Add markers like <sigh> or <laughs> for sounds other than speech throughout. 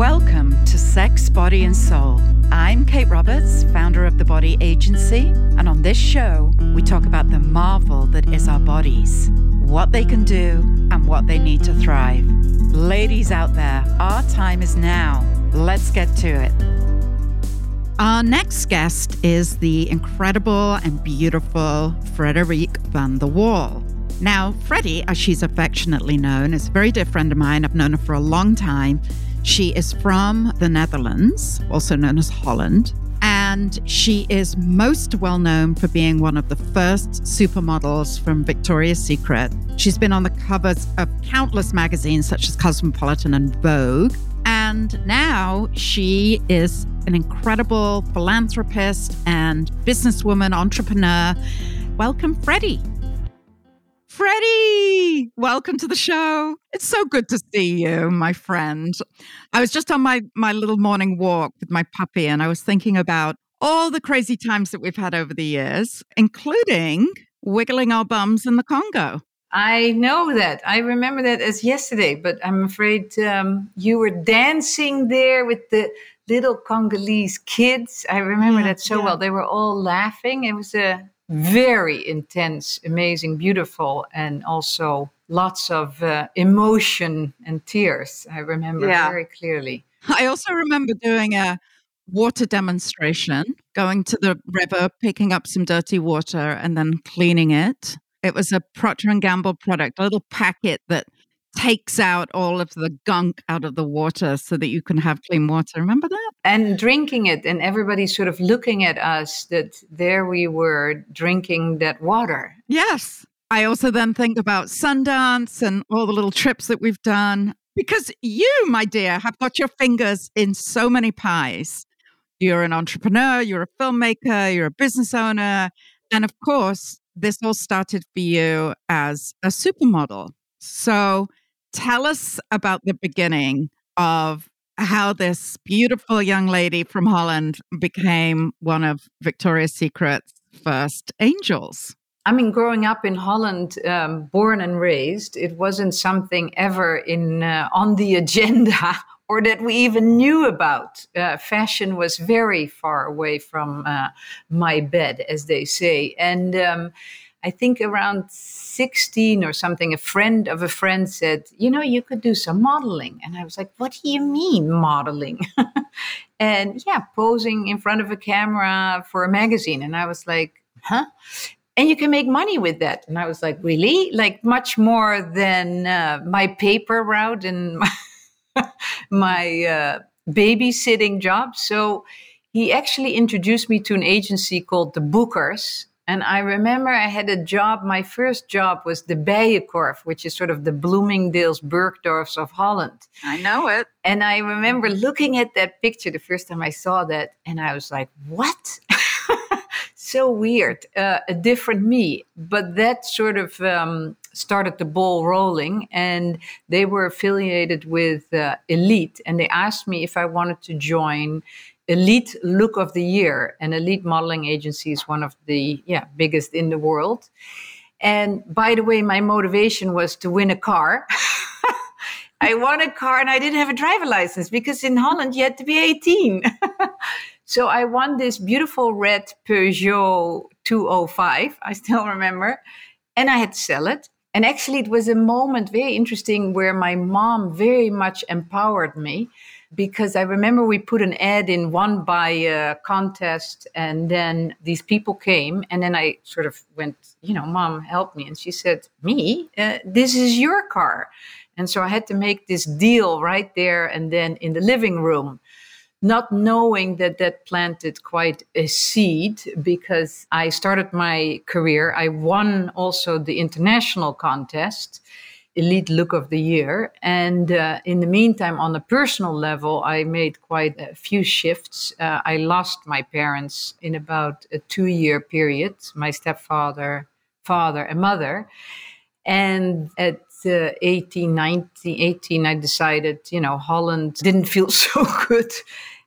Welcome to Sex, Body, and Soul. I'm Kate Roberts, founder of The Body Agency, and on this show, we talk about the marvel that is our bodies, what they can do, and what they need to thrive. Ladies out there, our time is now. Let's get to it. Our next guest is the incredible and beautiful Frederique van der Wal. Now, Freddie, as she's affectionately known, is a very dear friend of mine. I've known her for a long time. She is from the Netherlands, also known as Holland, and she is most well known for being one of the first supermodels from Victoria's Secret. She's been on the covers of countless magazines such as Cosmopolitan and Vogue. And now she is an incredible philanthropist and businesswoman, entrepreneur. Welcome, Freddie. Freddie, welcome to the show. It's so good to see you, my friend. I was just on my, my little morning walk with my puppy, and I was thinking about all the crazy times that we've had over the years, including wiggling our bums in the Congo. I know that. I remember that as yesterday, but I'm afraid um, you were dancing there with the little Congolese kids. I remember yeah, that so yeah. well. They were all laughing. It was a very intense, amazing, beautiful, and also lots of uh, emotion and tears. I remember yeah. very clearly. I also remember doing a water demonstration, going to the river, picking up some dirty water, and then cleaning it. It was a Procter and Gamble product, a little packet that takes out all of the gunk out of the water so that you can have clean water. Remember that? And drinking it, and everybody sort of looking at us that there we were drinking that water. Yes. I also then think about Sundance and all the little trips that we've done. Because you, my dear, have got your fingers in so many pies. You're an entrepreneur, you're a filmmaker, you're a business owner. And of course, this all started for you as a supermodel. So Tell us about the beginning of how this beautiful young lady from Holland became one of Victoria's Secret's first angels. I mean, growing up in Holland, um, born and raised, it wasn't something ever in uh, on the <laughs> agenda or that we even knew about. Uh, fashion was very far away from uh, my bed, as they say, and. Um, I think around 16 or something, a friend of a friend said, You know, you could do some modeling. And I was like, What do you mean, modeling? <laughs> and yeah, posing in front of a camera for a magazine. And I was like, Huh? And you can make money with that. And I was like, Really? Like, much more than uh, my paper route and <laughs> my, my uh, babysitting job. So, he actually introduced me to an agency called the Bookers and I remember I had a job. My first job was the Bijenkorf, which is sort of the Bloomingdale's Bergdorfs of Holland. I know it. And I remember looking at that picture the first time I saw that, and I was like, what? <laughs> so weird, uh, a different me. But that sort of um, started the ball rolling, and they were affiliated with uh, Elite, and they asked me if I wanted to join elite look of the year. And elite modeling agency is one of the yeah biggest in the world. And by the way my motivation was to win a car. <laughs> I won a car and i didn't have a driver license because in holland you had to be 18 <laughs> so i won this beautiful red peugeot 205 i still remember and i had to sell it. And actually it was a moment very interesting where my mom very much empowered me because I remember we put an ad in one by a contest, and then these people came, and then I sort of went, you know, mom, help me, and she said, me, uh, this is your car, and so I had to make this deal right there and then in the living room. Not knowing that that planted quite a seed because I started my career. I won also the international contest elite look of the year. And uh, in the meantime, on a personal level, I made quite a few shifts. Uh, I lost my parents in about a two year period my stepfather, father, and mother. And at uh, 18, 19, 18, I decided, you know, Holland didn't feel <laughs> so good.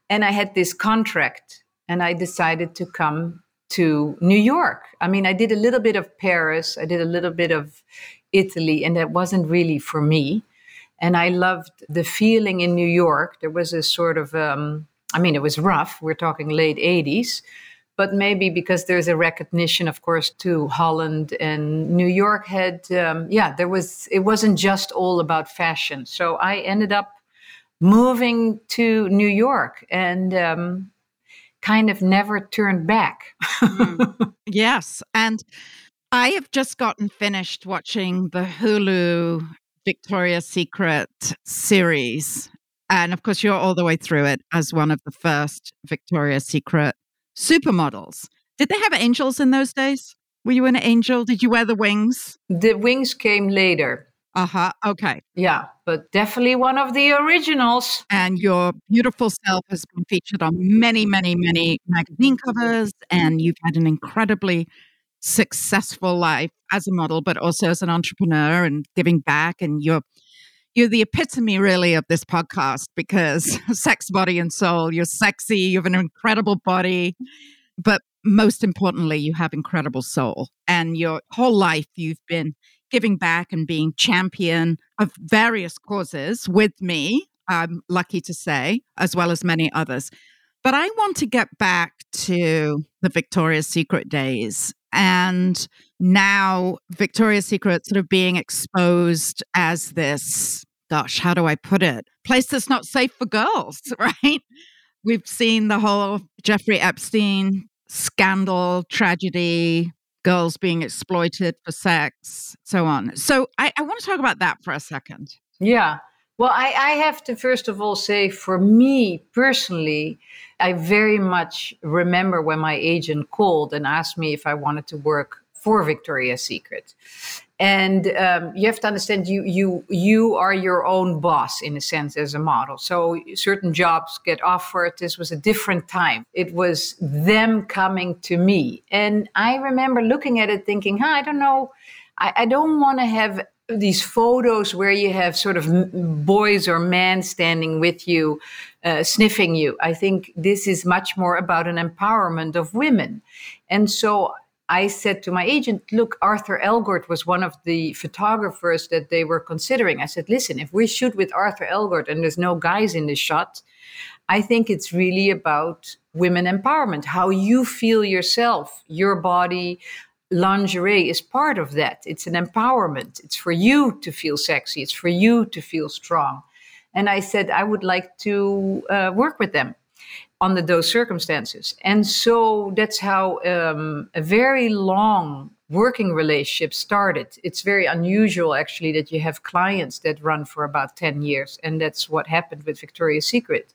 And I had this contract, and I decided to come to New York. I mean, I did a little bit of Paris, I did a little bit of Italy, and that wasn't really for me. And I loved the feeling in New York. There was a sort of, um, I mean, it was rough. We're talking late 80s, but maybe because there's a recognition, of course, to Holland and New York had, um, yeah, there was, it wasn't just all about fashion. So I ended up moving to New York and um, kind of never turned back. <laughs> mm. Yes. And I have just gotten finished watching the Hulu Victoria's Secret series. And of course, you're all the way through it as one of the first Victoria's Secret supermodels. Did they have angels in those days? Were you an angel? Did you wear the wings? The wings came later. Uh huh. Okay. Yeah, but definitely one of the originals. And your beautiful self has been featured on many, many, many magazine covers, and you've had an incredibly successful life as a model, but also as an entrepreneur and giving back. And you're you're the epitome really of this podcast because <laughs> sex, body, and soul. You're sexy. You have an incredible body, but most importantly, you have incredible soul. And your whole life, you've been giving back and being champion of various causes with me, I'm lucky to say, as well as many others. But I want to get back to the Victoria's Secret days and now Victoria's Secret sort of being exposed as this, gosh, how do I put it? Place that's not safe for girls, <laughs> right? We've seen the whole Jeffrey Epstein scandal, tragedy, girls being exploited for sex, so on. So I, I want to talk about that for a second. Yeah. Well, I, I, have to first of all say, for me personally, I very much remember when my agent called and asked me if I wanted to work for Victoria's Secret. And um, you have to understand, you you you are your own boss in a sense as a model. So certain jobs get offered. This was a different time. It was them coming to me, and I remember looking at it, thinking, "Huh, I don't know." I, I don't want to have these photos where you have sort of boys or men standing with you, uh, sniffing you. I think this is much more about an empowerment of women. And so I said to my agent, look, Arthur Elgort was one of the photographers that they were considering. I said, listen, if we shoot with Arthur Elgort and there's no guys in the shot, I think it's really about women empowerment, how you feel yourself, your body, lingerie is part of that. It's an empowerment. It's for you to feel sexy. It's for you to feel strong. And I said I would like to uh, work with them under those circumstances. And so that's how um, a very long working relationship started. It's very unusual, actually, that you have clients that run for about 10 years. And that's what happened with Victoria's Secret.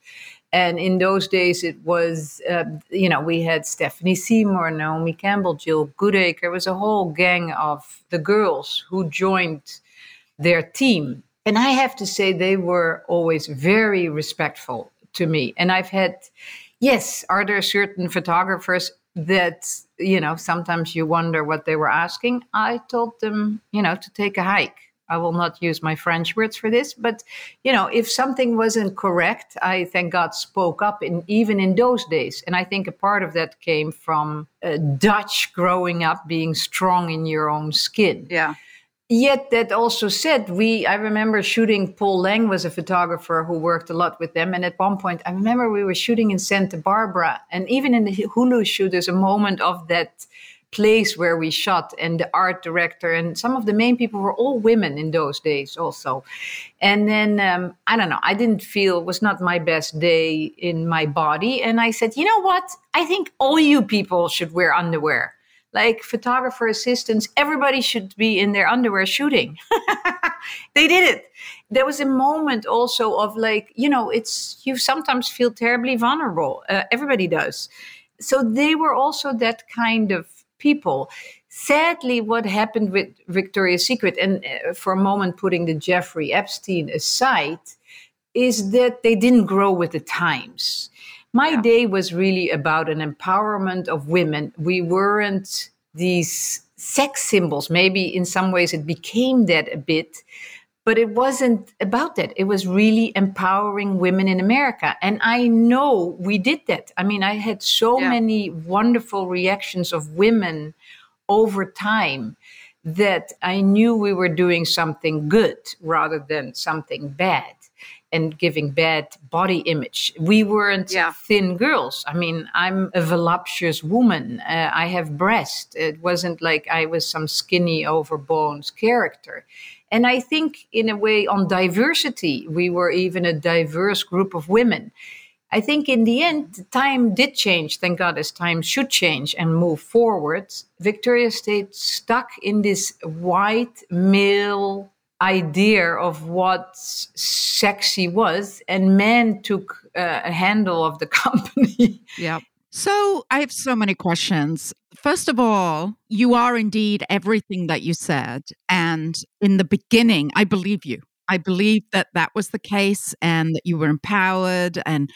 And in those days, it was, uh, you know, we had Stephanie Seymour, Naomi Campbell, Jill Goodacre. It was a whole gang of the girls who joined their team. And I have to say, they were always very respectful to me. And I've had, yes, are there certain photographers that, you know, sometimes you wonder what they were asking? I told them, you know, to take a hike I will not use my French words for this, but you know, if something wasn't correct, I thank God spoke up in even in those days. And I think a part of that came from uh, Dutch growing up being strong in your own skin. Yeah. Yet that also said, we I remember shooting Paul Lang was a photographer who worked a lot with them. And at one point I remember we were shooting in Santa Barbara. And even in the Hulu shoot, there's a moment of that place where we shot and the art director and some of the main people were all women in those days also. And then um, i don't know i didn't feel it was not my best day in my body. And i said you know what? I think all you people should wear underwear. Like photographer assistants everybody should be in their underwear shooting. <laughs> They did it. There was a moment also of like you know it's you sometimes feel terribly vulnerable. Uh, everybody does. So they were also that kind of people. Sadly, what happened with Victoria's Secret, and uh, for a moment putting the Jeffrey Epstein aside, is that they didn't grow with the times. My yeah. day was really about an empowerment of women. We weren't these sex symbols. Maybe in some ways it became that a bit, but it wasn't about that. It was really empowering women in America. And I know we did that. I mean, I had so yeah. many wonderful reactions of women over time that I knew we were doing something good rather than something bad and giving bad body image. We weren't yeah. thin girls. I mean, I'm a voluptuous woman. Uh, I have breasts. It wasn't like I was some skinny, overbones character. And I think, in a way, on diversity, we were even a diverse group of women. I think in the end, time did change. Thank God, as time should change and move forward. Victoria stayed stuck in this white male idea of what sexy was, and men took uh, a handle of the <laughs> company. Yeah. So I have so many questions. First of all, you are indeed everything that you said. And in the beginning, I believe you. I believe that that was the case and that you were empowered and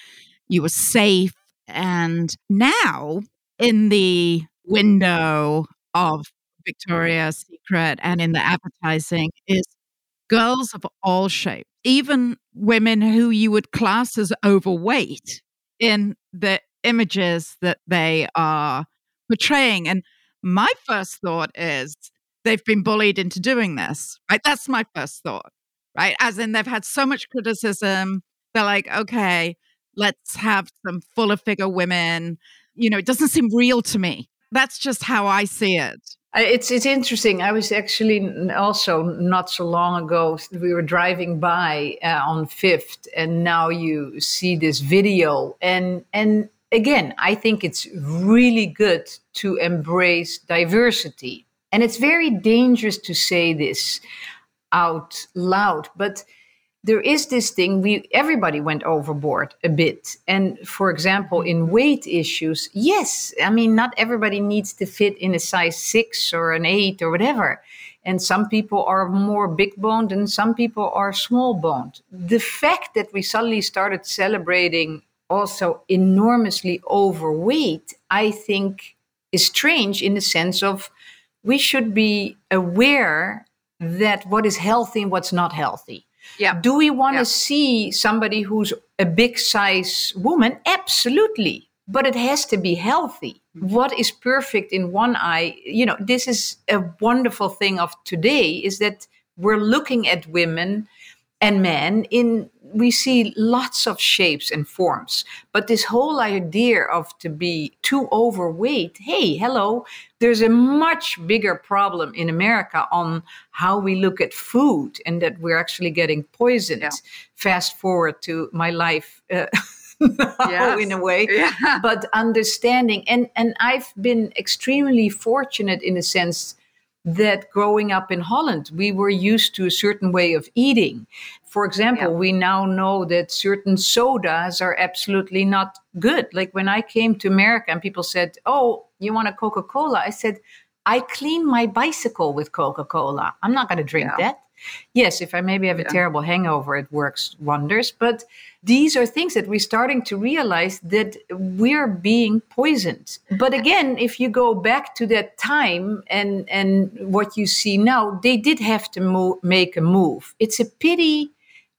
you were safe. And now, in the window of Victoria's Secret and in the advertising, is girls of all shapes, even women who you would class as overweight in the images that they are portraying. And my first thought is they've been bullied into doing this, right? That's my first thought, right? As in they've had so much criticism. They're like, okay, let's have some fuller figure women. You know, it doesn't seem real to me. That's just how I see it. It's it's interesting. I was actually also not so long ago. We were driving by uh, on Fifth, and now you see this video. And and again, I think it's really good to embrace diversity. And it's very dangerous to say this out loud, but there is this thing we everybody went overboard a bit. And for example in weight issues yes i mean not everybody needs to fit in a size 6 or an 8 or whatever. And some people are more big boned and some people are small boned. The fact that we suddenly started celebrating also enormously overweight i think is strange in the sense of we should be aware that what is healthy and what's not healthy yeah. Do we want to yeah. see somebody who's a big size woman? Absolutely. But it has to be healthy. Mm-hmm. What is perfect in one eye? You know, this is a wonderful thing of today is that we're looking at women and men in we see lots of shapes and forms but this whole idea of to be too overweight hey hello there's a much bigger problem in america on how we look at food and that we're actually getting poisoned yeah. fast forward to my life uh, <laughs> yes. in a way yeah. <laughs> but understanding and and i've been extremely fortunate in a sense that growing up in Holland, we were used to a certain way of eating. For example, yeah. we now know that certain sodas are absolutely not good. Like when I came to America and people said, Oh, you want a Coca Cola? I said, I clean my bicycle with Coca Cola. I'm not going to drink yeah. that. Yes, if I maybe have a yeah. terrible hangover, it works wonders. But these are things that we're starting to realize that we're being poisoned. But again, if you go back to that time and and what you see now, they did have to move, make a move. It's a pity.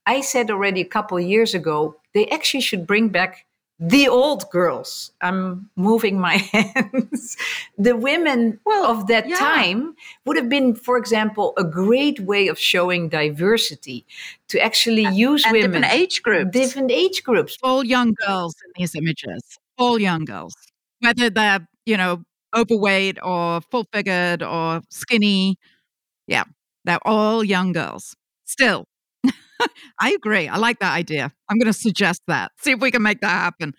I said already a couple of years ago, they actually should bring back the old girls. I'm moving my <laughs> hands. The women well, of that yeah. time would have been for example a great way of showing diversity to actually and, use and women. different age groups. Different age groups. All young girls in these images. All young girls. Whether they're you know overweight or full figured or skinny. Yeah they're all young girls. Still <laughs> I agree. I like that idea. I'm going to suggest that. See if we can make that happen.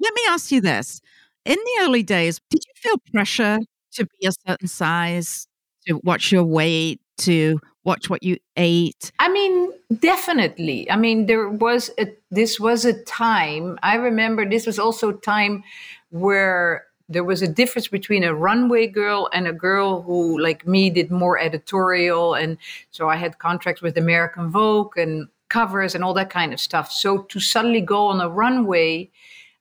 Let me ask you this. In the early days, did you feel pressure to be a certain size, to watch your weight, to watch what you ate? I mean, definitely. I mean, there was a, this was a time, I remember this was also a time where there was a difference between a runway girl and a girl who like me did more editorial. And so i had contracts with american vogue and covers and all that kind of stuff. So to suddenly go on a runway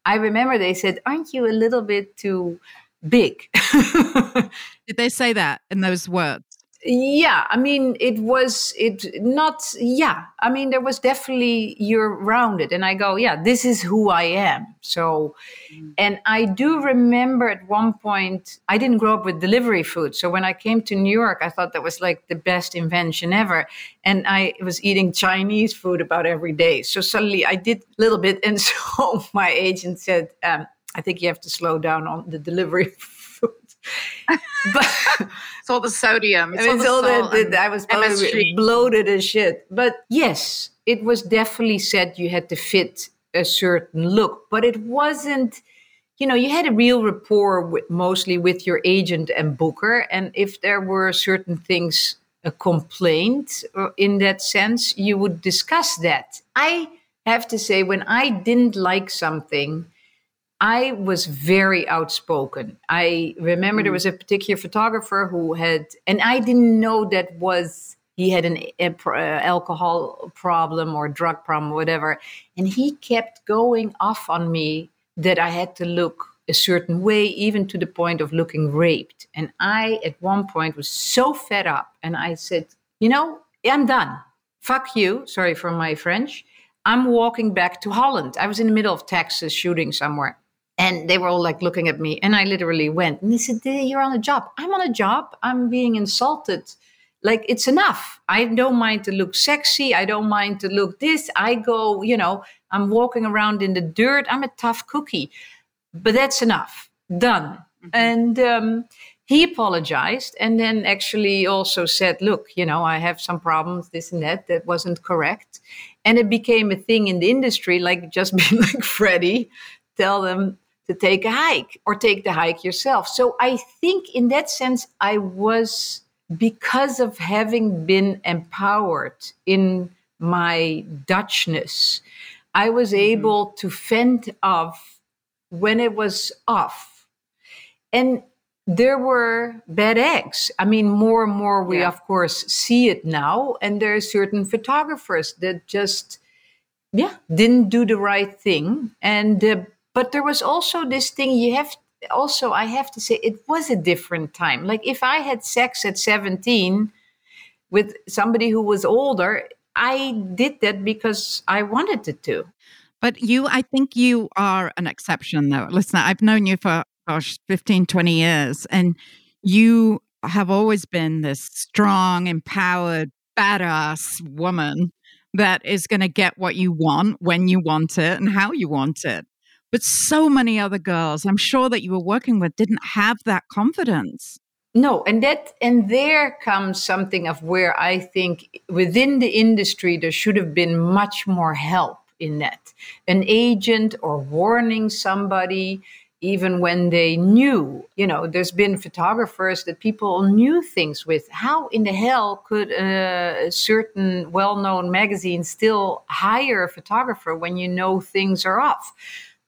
i remember they said aren't you a little bit too big? <laughs> Did they say that in those words yeah i mean it was it not yeah i mean there was definitely you're rounded and i go yeah this is who i am so mm. and i do remember at one point i didn't grow up with delivery food so when i came to new york i thought that was like the best invention ever and i was eating chinese food about every day so suddenly i did a little bit and <laughs> so my agent said um, i think you have to slow down on the delivery food but <laughs> it's all the sodium. It's, I mean, all, all the, the, I was bloated as shit. But yes, it was definitely said you had to fit a certain look, but it wasn't. You know, you had a real rapport with, mostly with your agent and booker, and if there were certain things a complaint uh, in that sense, you would discuss that. I have to say, when I didn't like something, I was very outspoken. I remember mm. there was a particular photographer who had, and I didn't know that was he had an a, a, alcohol problem or drug problem, or whatever, and he kept going off on me that I had to look a certain way, even to the point of looking raped. And I, at one point, was so fed up, and I said, "You know, I'm done. Fuck you. Sorry for my French." I'm walking back to Holland. I was in the middle of Texas shooting somewhere. And they were all like looking at me. And I literally went, and they said, You're on a job. I'm on a job. I'm being insulted. Like, it's enough. I don't mind to look sexy. I don't mind to look this. I go, you know, I'm walking around in the dirt. I'm a tough cookie. But that's enough. Done. Mm-hmm. And um, he apologized and then actually also said, Look, you know, I have some problems, this and that, that wasn't correct. And it became a thing in the industry, like just <laughs> being like Freddie, tell them to take a hike or take the hike yourself. So I think in that sense, I was, because of having been empowered in my Dutchness, I was mm-hmm. able to fend off when it was off. And there were bad eggs. I mean, more and more we, yeah. of course, see it now. And there are certain photographers that just, yeah, didn't do the right thing. And uh, but there was also this thing you have also I have to say it was a different time. Like if I had sex at 17 with somebody who was older, I did that because I wanted it to. But you, I think you are an exception though. Listen, I've known you for, gosh, 15, 20 years, and you have always been this strong, empowered, badass woman that is going to get what you want when you want it and how you want it. But so many other girls, I'm sure that you were working with, didn't have that confidence. No, and that and there comes something of where I think within the industry there should have been much more help in that. An agent or warning somebody even when they knew, you know, there's been photographers that people knew things with. How in the hell could a certain well known magazine still hire a photographer when you know things are off?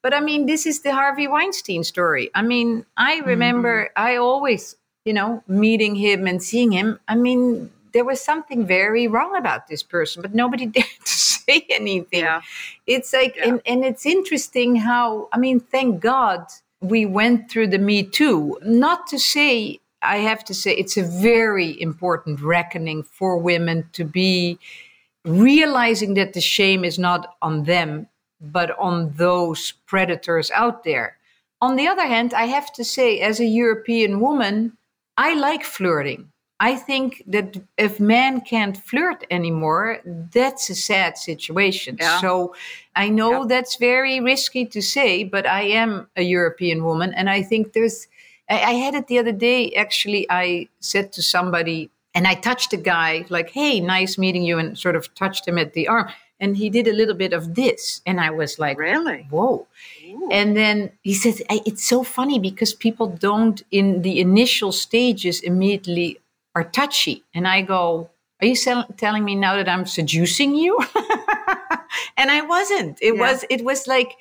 But I mean, this is the Harvey Weinstein story. I mean, I remember mm-hmm. I always, you know, meeting him and seeing him. I mean, there was something very wrong about this person, but nobody <laughs> dared to say anything. Yeah. It's like, yeah. and, and it's interesting how, I mean, thank God we went through the Me Too. Not to say, I have to say, it's a very important reckoning for women to be realizing that the shame is not on them but on those predators out there. On the other hand, I have to say, as a European woman, I like flirting. I think that if men can't flirt anymore, that's a sad situation. Yeah. So I know yeah. that's very risky to say, but I am a European woman. And I think there's, I, I had it the other day. Actually, I said to somebody, and I touched a guy, like, hey, nice meeting you, and sort of touched him at the arm and he did a little bit of this and i was like really whoa Ooh. and then he says it's so funny because people don't in the initial stages immediately are touchy and i go are you telling me now that i'm seducing you <laughs> and i wasn't it yeah. was it was like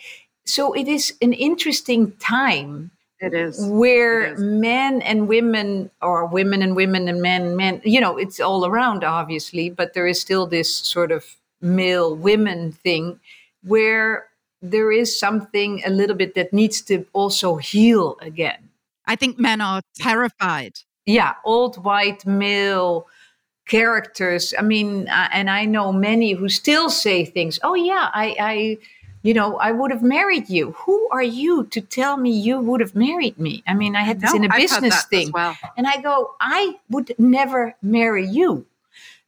so it is an interesting time it is where it is. men and women or women and women and men and men you know it's all around obviously but there is still this sort of male women thing where there is something a little bit that needs to also heal again. I think men are terrified yeah, old white male characters. I mean, uh, and I know many who still say things. Oh yeah, I, I, you know, I would have married you. Who are you to tell me you would have married me? I mean, I had this No, in a I've business thing, well. and I go, I would never marry you.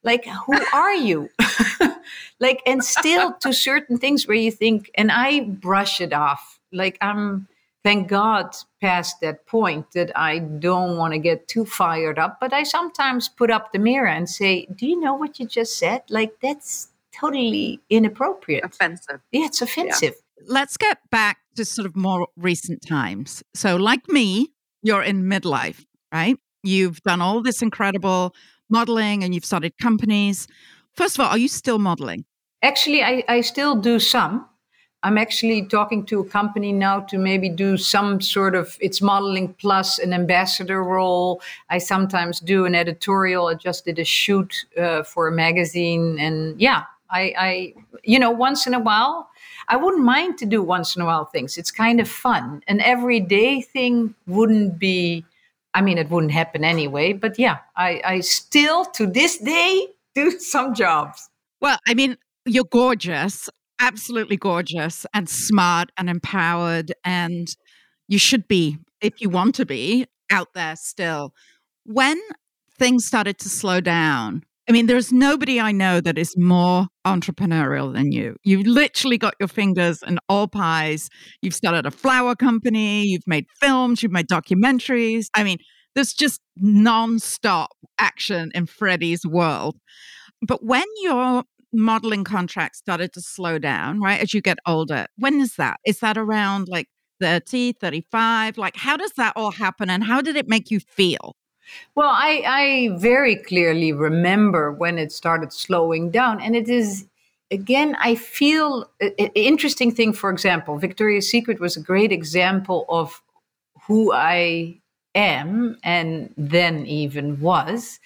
Like, who <laughs> are you? <laughs> like, and still to certain things where you think, and I brush it off. Like, I'm, thank God, past that point that I don't want to get too fired up. But I sometimes put up the mirror and say, Do you know what you just said? Like, that's totally inappropriate. Offensive. Yeah, it's offensive. Let's get back to sort of more recent times. So, like me, you're in midlife, right? You've done all this incredible modeling and you've started companies. First of all, are you still modeling? Actually, I, I still do some. I'm actually talking to a company now to maybe do some sort of it's modeling plus an ambassador role. I sometimes do an editorial. I just did a shoot uh, for a magazine, and yeah, I, I you know once in a while I wouldn't mind to do once in a while things. It's kind of fun. An everyday thing wouldn't be. I mean, it wouldn't happen anyway. But yeah, I, I still to this day <laughs> do some jobs. Well, I mean, you're gorgeous, absolutely gorgeous, and smart and empowered. And you should be, if you want to be, out there still. When things started to slow down, I mean, there's nobody I know that is more entrepreneurial than you. You've literally got your fingers in all pies. You've started a flower company, you've made films, you've made documentaries. I mean, there's just non-stop action in Freddie's world. But when your modeling contracts started to slow down, right, as you get older, when is that? Is that around like 30, 35? Like, how does that all happen and how did it make you feel? Well, I, I very clearly remember when it started slowing down. And it is, again, I feel interesting thing, for example, Victoria's Secret was a great example of who I am and then even was.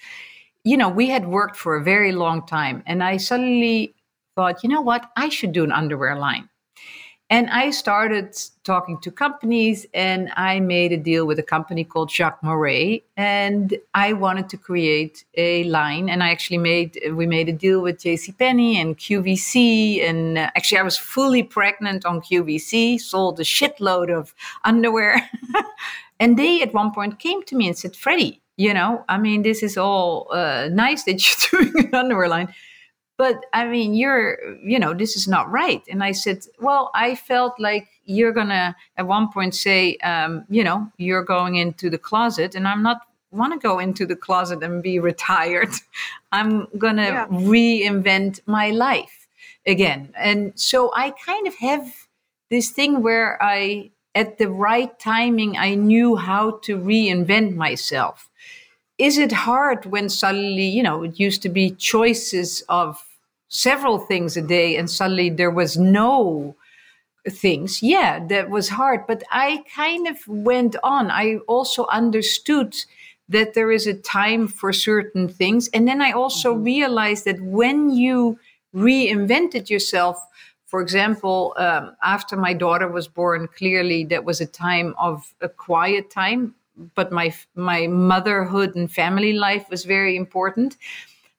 You know, we had worked for a very long time. And I suddenly thought, you know what? I should do an underwear line. And I started talking to companies and I made a deal with a company called Jacques Moret. And I wanted to create a line. And I actually made, we made a deal with JCPenney and QVC. And uh, actually, I was fully pregnant on QVC, sold a shitload of underwear. <laughs> and they at one point came to me and said, Freddie, you know, I mean, this is all uh, nice that you're <laughs> doing an underwear line but I mean, you're, you know, this is not right. And I said, well, I felt like you're going to at one point say, um, you know, you're going into the closet and I'm not want to go into the closet and be <laughs> retired. I'm going to Yeah. reinvent my life again. And so I kind of have this thing where I, at the right timing, I knew how to reinvent myself. Is it hard when suddenly you know it used to be choices of several things a day and suddenly there was no things? Yeah that was hard but i kind of went on. I also understood that there is a time for certain things and then i also mm-hmm. realized that when you reinvented yourself for example um, after my daughter was born clearly that was a time of a quiet time but my my motherhood and family life was very important.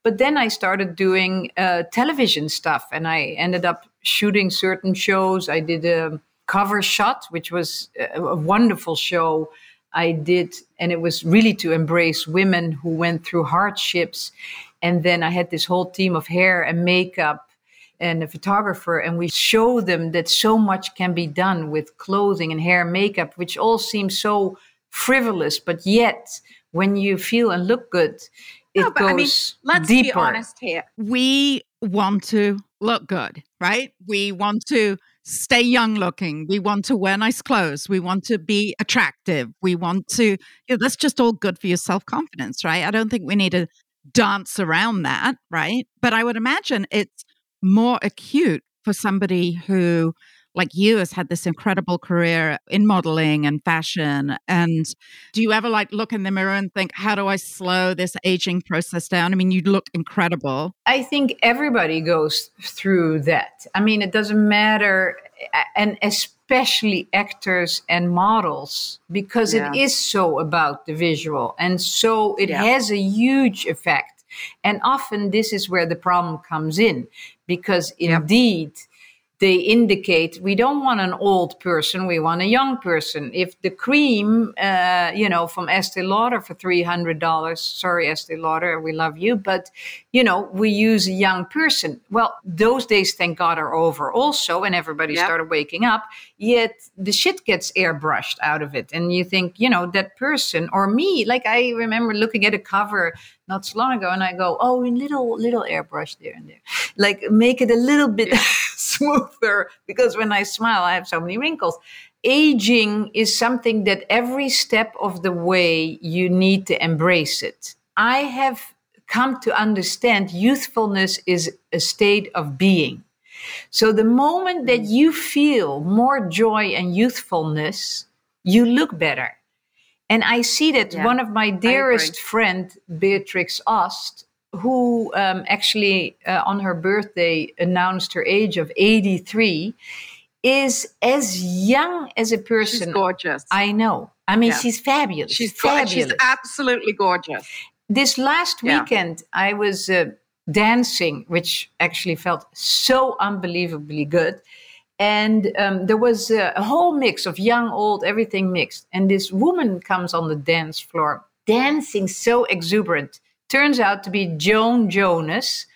But then I started doing uh, television stuff, and I ended up shooting certain shows. I did a cover shot, which was a, a wonderful show. I did, and it was really to embrace women who went through hardships. And then I had this whole team of hair and makeup and a photographer, and we show them that so much can be done with clothing and hair and makeup, which all seems so frivolous, but yet when you feel and look good, it No, but goes I mean, let's deeper. be honest here. We want to look good, right? We want to stay young looking. We want to wear nice clothes. We want to be attractive. We want to, you know, that's just all good for your self confidence, right? I don't think we need to dance around that, right? But I would imagine it's more acute for somebody who, like you, has had this incredible career in modeling and fashion. And do you ever like look in the mirror and think, how do I slow this aging process down? I mean, you look incredible. I think everybody goes through that. I mean, it doesn't matter, and especially actors and models, because Yeah. it is so about the visual. And so it Yeah. has a huge effect. And often this is where the problem comes in, because indeed, they indicate we don't want an old person, we want a young person. If the cream, uh, you know, from Estee Lauder for $300, sorry, Estee Lauder, we love you, but, you know, we use a young person. Well, those days, thank God, are over also, and everybody Yep. started waking up. Yet the shit gets airbrushed out of it. And you think, you know, that person or me, like I remember looking at a cover not so long ago and I go, oh, a little, little airbrush there and there. Like make it a little bit <laughs> smoother because when I smile, I have so many wrinkles. Aging is something that every step of the way you need to embrace it. I have come to understand youthfulness is a state of being. So the moment that mm. you feel more joy and youthfulness, you look better. And I see that Yeah, one of my dearest friend, Beatrix Ost, who um, actually uh, on her birthday announced her age of 83, is as young as a She's person. gorgeous. I know. I mean, Yeah. she's fabulous. she's fabulous she's absolutely gorgeous. this last Yeah. weekend i was uh, dancing which actually felt so unbelievably good and um, there was a, a whole mix of young old everything mixed and this woman comes on the dance floor dancing so exuberant turns out to be joan jonas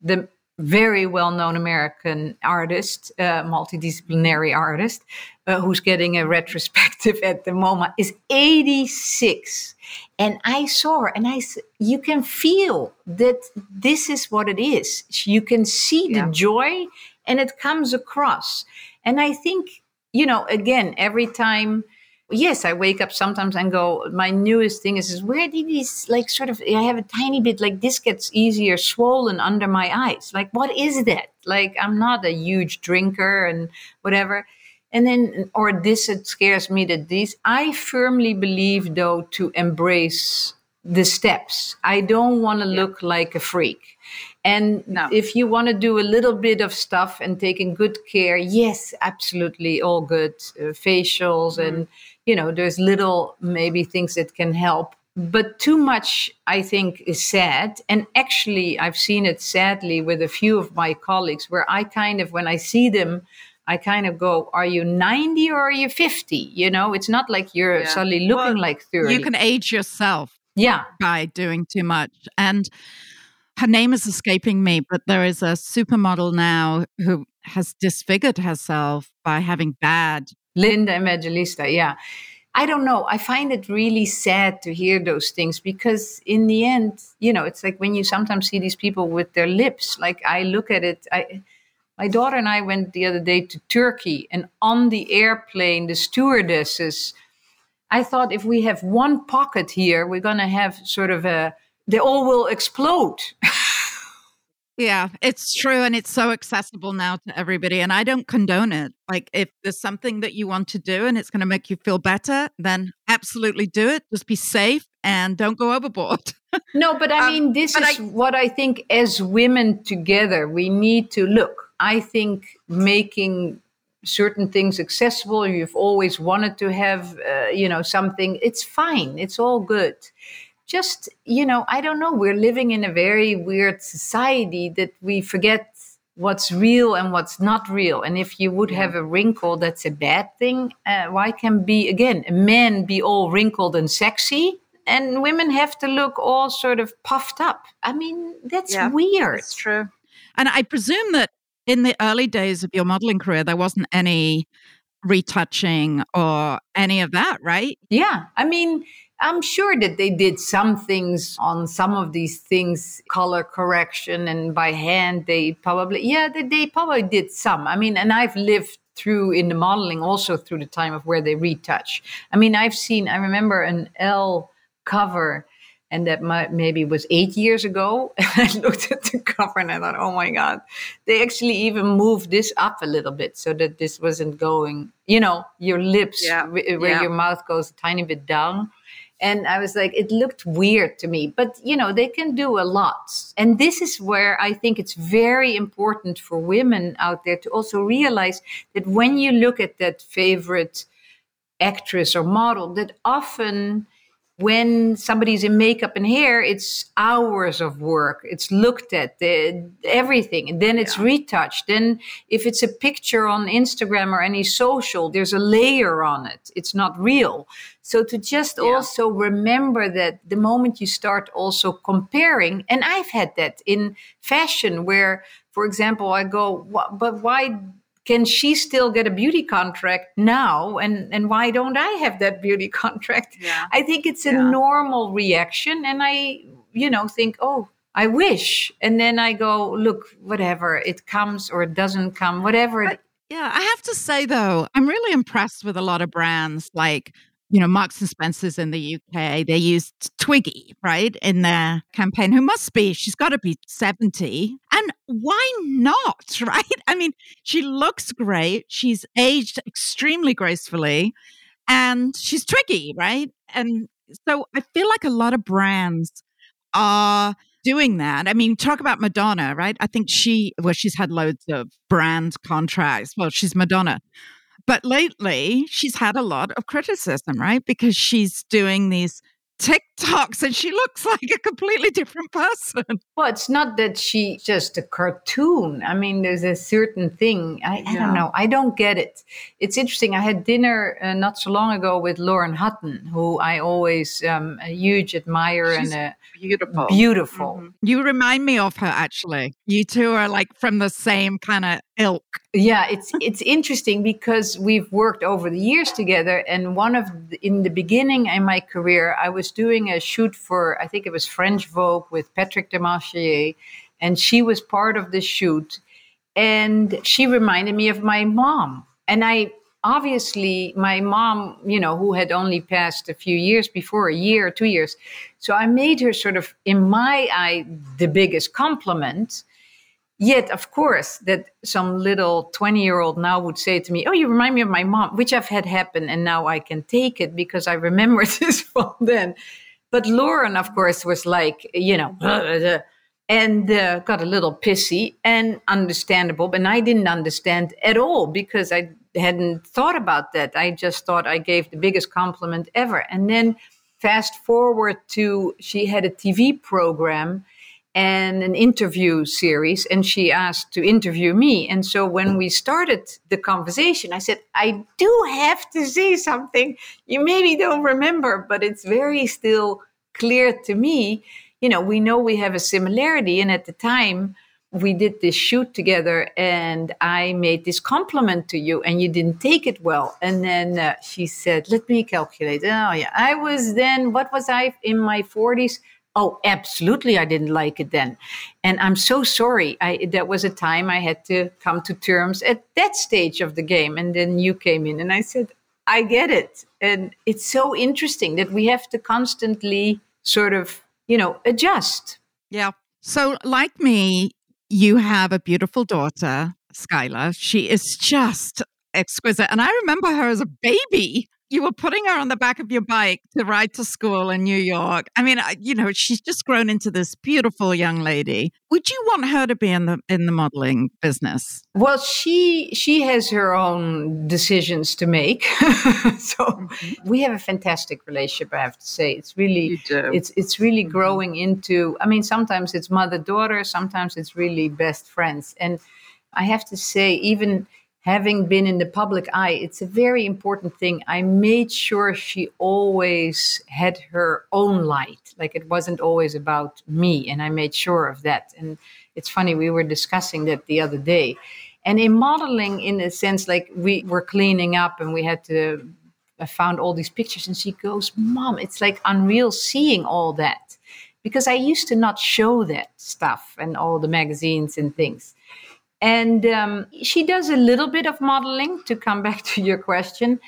the very well-known American artist, uh, multidisciplinary artist, uh, who's getting a retrospective <laughs> at the moment, is 86. And I saw her, and I, you can feel that this is what it is. You can see Yeah. the joy, and it comes across. And I think, you know, again, every time yes, I wake up sometimes and go, my newest thing is, is where did these like sort of I have a tiny bit like this gets easier swollen under my eyes. Like what is that? Like I'm not a huge drinker and whatever. And then or this it scares me that these I firmly believe though to embrace the steps. I don't want to look like a freak. And No. if you want to do a little bit of stuff and taking good care, yes, absolutely, all good. Uh, facials and, you know, there's little maybe things that can help. But too much, I think, is sad. And actually, I've seen it sadly with a few of my colleagues where I kind of, when I see them, I kind of go, Are you 90 or are you 50? You know, it's not like you're Yeah. suddenly looking Well, like 30. You can age yourself yeah. by doing too much. And her name is escaping me, but there is a supermodel now who has disfigured herself by having bad. Linda Evangelista, yeah. I don't know. I find it really sad to hear those things because, in the end, you know, it's like when you sometimes see these people with their lips. Like I look at it. I, my daughter and I went the other day to Turkey, and on the airplane, the stewardesses. I thought if we have one pocket here, we're gonna have sort of a. They all will explode. <laughs> Yeah, it's true. And it's so accessible now to everybody. And I don't condone it. Like, if there's something that you want to do and it's going to make you feel better, then absolutely do it. Just be safe and don't go overboard. <laughs> No, but I Um, mean, this but is what I think as women together, we need to look. I think making certain things accessible, you've always wanted to have, uh, you know, something, it's fine. It's all good. Just, you know, I don't know. We're living in a very weird society that we forget what's real and what's not real. And if you would have a wrinkle, that's a bad thing. Uh, why can be, again, men be all wrinkled and sexy? and women have to look all sort of puffed up. I mean, that's Yeah, weird. It's true. And I presume that in the early days of your modeling career, there wasn't any retouching or any of that, right? Yeah. I mean, I'm sure that they did some things on some of these things, color correction, and by hand, they probably, yeah, they, they probably did some. I mean, and I've lived through in the modeling also through the time of where they retouch. I mean, I've seen, I remember an Elle cover and that might, maybe was eight years ago. <laughs> And I looked at the cover and I thought, oh my God, they actually even moved this up a little bit so that this wasn't going, you know, your lips, Yeah, where yeah. your mouth goes a tiny bit down. And I was like, it looked weird to me. But, you know, they can do a lot. And this is where I think it's very important for women out there to also realize that when you look at that favorite actress or model, that often when somebody's in makeup and hair, it's hours of work. It's looked at the, everything, and then it's yeah. retouched. Then, if it's a picture on Instagram or any social, there's a layer on it. It's not real. So to just yeah. also remember that the moment you start also comparing, and I've had that in fashion, where, for example, I go, but why can she still get a beauty contract now and and why don't i have that beauty <laughs> contract yeah. i think it's a yeah. normal reaction and i you know think oh i wish and then i go look whatever it comes or it doesn't come whatever yeah i have to say though i'm really impressed with a lot of brands like you know, Marks and Spencer's in the UK, they used Twiggy, right, in their campaign, who must be, she's got to be 70. And why not, <laughs> right? I mean, she looks great. She's aged extremely gracefully and she's Twiggy, right? And so I feel like a lot of brands are doing that. I mean, talk about Madonna, right? I think she, well, she's had loads of brand contracts. Well, she's Madonna. But lately, she's had a lot of criticism, right? Because she's doing these TikToks and she looks <laughs> like a completely different person. Well, it's not that she's just a cartoon. I mean, there's a certain thing. I, I don't know. I don't get it. It's interesting. I had dinner uh, not so long ago with Lauren Hutton, who I always um, a huge admire she's and a beautiful. Beautiful. Mm-hmm. You remind me of her actually. You two are like from the same kind of ilk. Yeah, it's <laughs> it's interesting because we've worked over the years together and one of the, in the beginning in my career I was doing a shoot for I think it was French Vogue with Patrick Demarchelier and she was part of the shoot and she reminded me of my mom. And I obviously my mom you know who had only passed a few years before a year or two years. So i made her sort of in my eye the biggest compliment yet of course that some little 20 year old now would say to me oh you remind me of my mom which i've had happen and now i can take it because i remember <laughs> this from then but lauren of course was like you know <laughs> and uh, got a little pissy and understandable but i didn't understand at all because i hadn't thought about that. I just thought I gave the biggest compliment ever. And then fast forward to she had a TV program and an interview series and she asked to interview me and so when we started the conversation i said i do have to say something you maybe don't remember but it's very still clear to me you know we know we have a similarity and at the time we did this shoot together and I made this compliment to you and you didn't take it well. And then uh, she said, let me calculate. Oh, yeah. I was then, what was I in my 40s? Oh, absolutely. I didn't like it then. And I'm so sorry. I, that was a time I had to come to terms at that stage of the game. And then you came in and I said, I get it. And it's so interesting that we have to constantly sort of, you know, adjust. Yeah. So, like me, you have a beautiful daughter, Skylar. She is just exquisite. And I remember her as a baby you were putting her on the back of your bike to ride to school in New York. I mean, you know, she's just grown into this beautiful young lady. Would you want her to be in the in the modeling business? Well, she she has her own decisions to make. <laughs> so mm-hmm. we have a fantastic relationship, I have to say. It's really it's it's really mm-hmm. growing into I mean, sometimes it's mother-daughter, sometimes it's really best friends. And I have to say even having been in the public eye, it's a very important thing. I made sure she always had her own light. Like it wasn't always about me. And I made sure of that. And it's funny, we were discussing that the other day. And in modeling, in a sense, like we were cleaning up and we had to, I found all these pictures and she goes, Mom, it's like unreal seeing all that. Because I used to not show that stuff and all the magazines and things. And um, she does a little bit of modeling to come back to your question,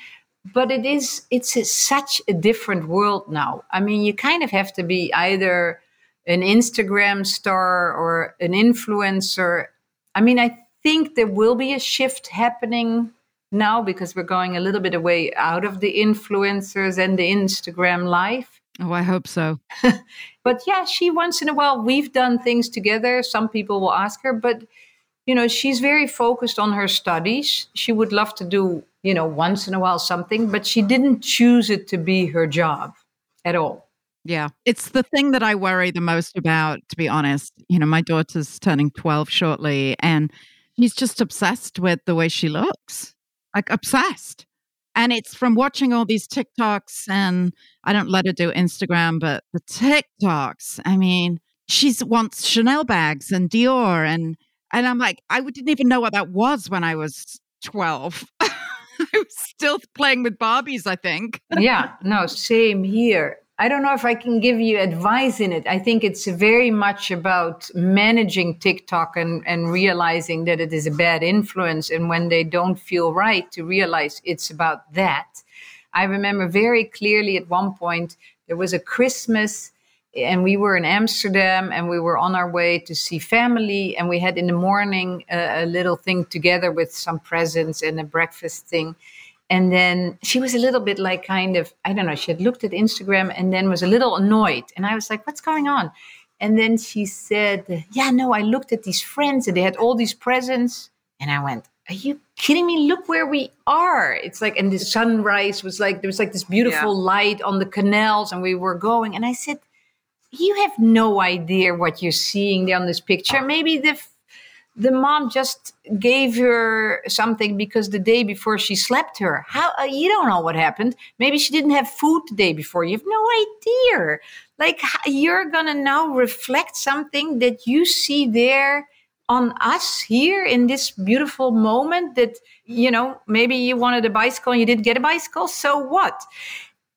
but it is it's a, such a different world now. I mean, you kind of have to be either an Instagram star or an influencer. I mean, I think there will be a shift happening now because we're going a little bit away out of the influencers and the Instagram life. Oh, I hope so. <laughs> but yeah, she once in a while, we've done things together. Some people will ask her, but you know, she's very focused on her studies. She would love to do, you know, once in a while something, but she didn't choose it to be her job at all. Yeah. It's the thing that I worry the most about, to be honest. You know, my daughter's turning 12 shortly, and she's just obsessed with the way she looks, like obsessed. And it's from watching all these TikToks, and I don't let her do Instagram, but the TikToks, I mean, she wants Chanel bags and Dior and and I'm like, I didn't even know what that was when I was 12. <laughs> I was still playing with Barbies, I think. yeah, no, same here. I don't know if I can give you advice in it. I think it's very much about managing TikTok and, and realizing that it is a bad influence. And when they don't feel right, to realize it's about that. I remember very clearly at one point, there was a Christmas and we were in Amsterdam and we were on our way to see family and we had in the morning a, a, little thing together with some presents and a breakfast thing and then she was a little bit like kind of I don't know she had looked at Instagram and then was a little annoyed and I was like what's going on and then she said yeah no I looked at these friends and they had all these presents and I went are you kidding me? Look where we are. It's like, and the sunrise was like, there was like this beautiful yeah. light on the canals, and we were going. And I said, you have no idea what you're seeing on this picture. Maybe the the mom just gave her something because the day before she slept her. How uh, you don't know what happened? Maybe she didn't have food the day before. You have no idea. Like you're gonna now reflect something that you see there on us here in this beautiful moment. That you know maybe you wanted a bicycle and you didn't get a bicycle. So what?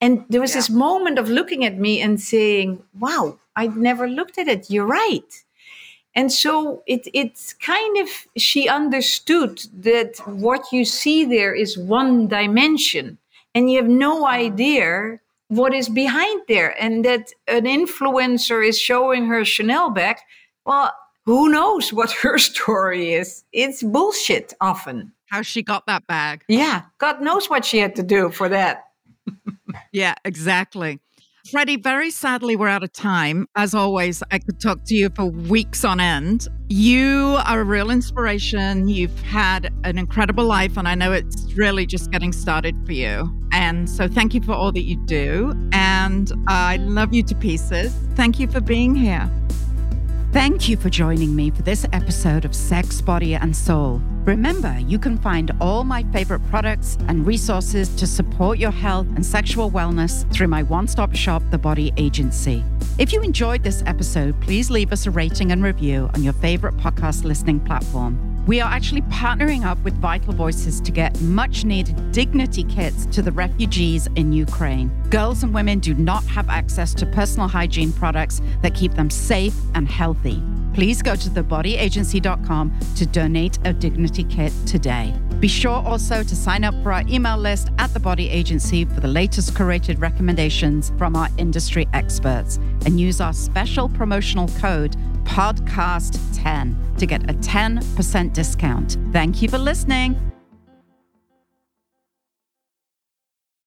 And there was yeah. this moment of looking at me and saying, wow, I'd never looked at it. You're right. And so it, it's kind of, she understood that what you see there is one dimension and you have no idea what is behind there. And that an influencer is showing her Chanel bag. Well, who knows what her <laughs> story is? It's bullshit often. How she got that bag. Yeah, God knows what she had to do for that yeah, exactly. Freddie, very sadly, we're out of time. As always, I could talk to you for weeks on end. You are a real inspiration. You've had an incredible life, and I know it's really just getting started for you. And so, thank you for all that you do. And I love you to pieces. Thank you for being here. Thank you for joining me for this episode of Sex, Body, and Soul. Remember, you can find all my favorite products and resources to support your health and sexual wellness through my one stop shop, The Body Agency. If you enjoyed this episode, please leave us a rating and review on your favorite podcast listening platform. We are actually partnering up with Vital Voices to get much needed dignity kits to the refugees in Ukraine. Girls and women do not have access to personal hygiene products that keep them safe and healthy please go to thebodyagency.com to donate a dignity kit today. Be sure also to sign up for our email list at the Body Agency for the latest curated recommendations from our industry experts and use our special promotional code podcast10 to get a 10% discount. Thank you for listening.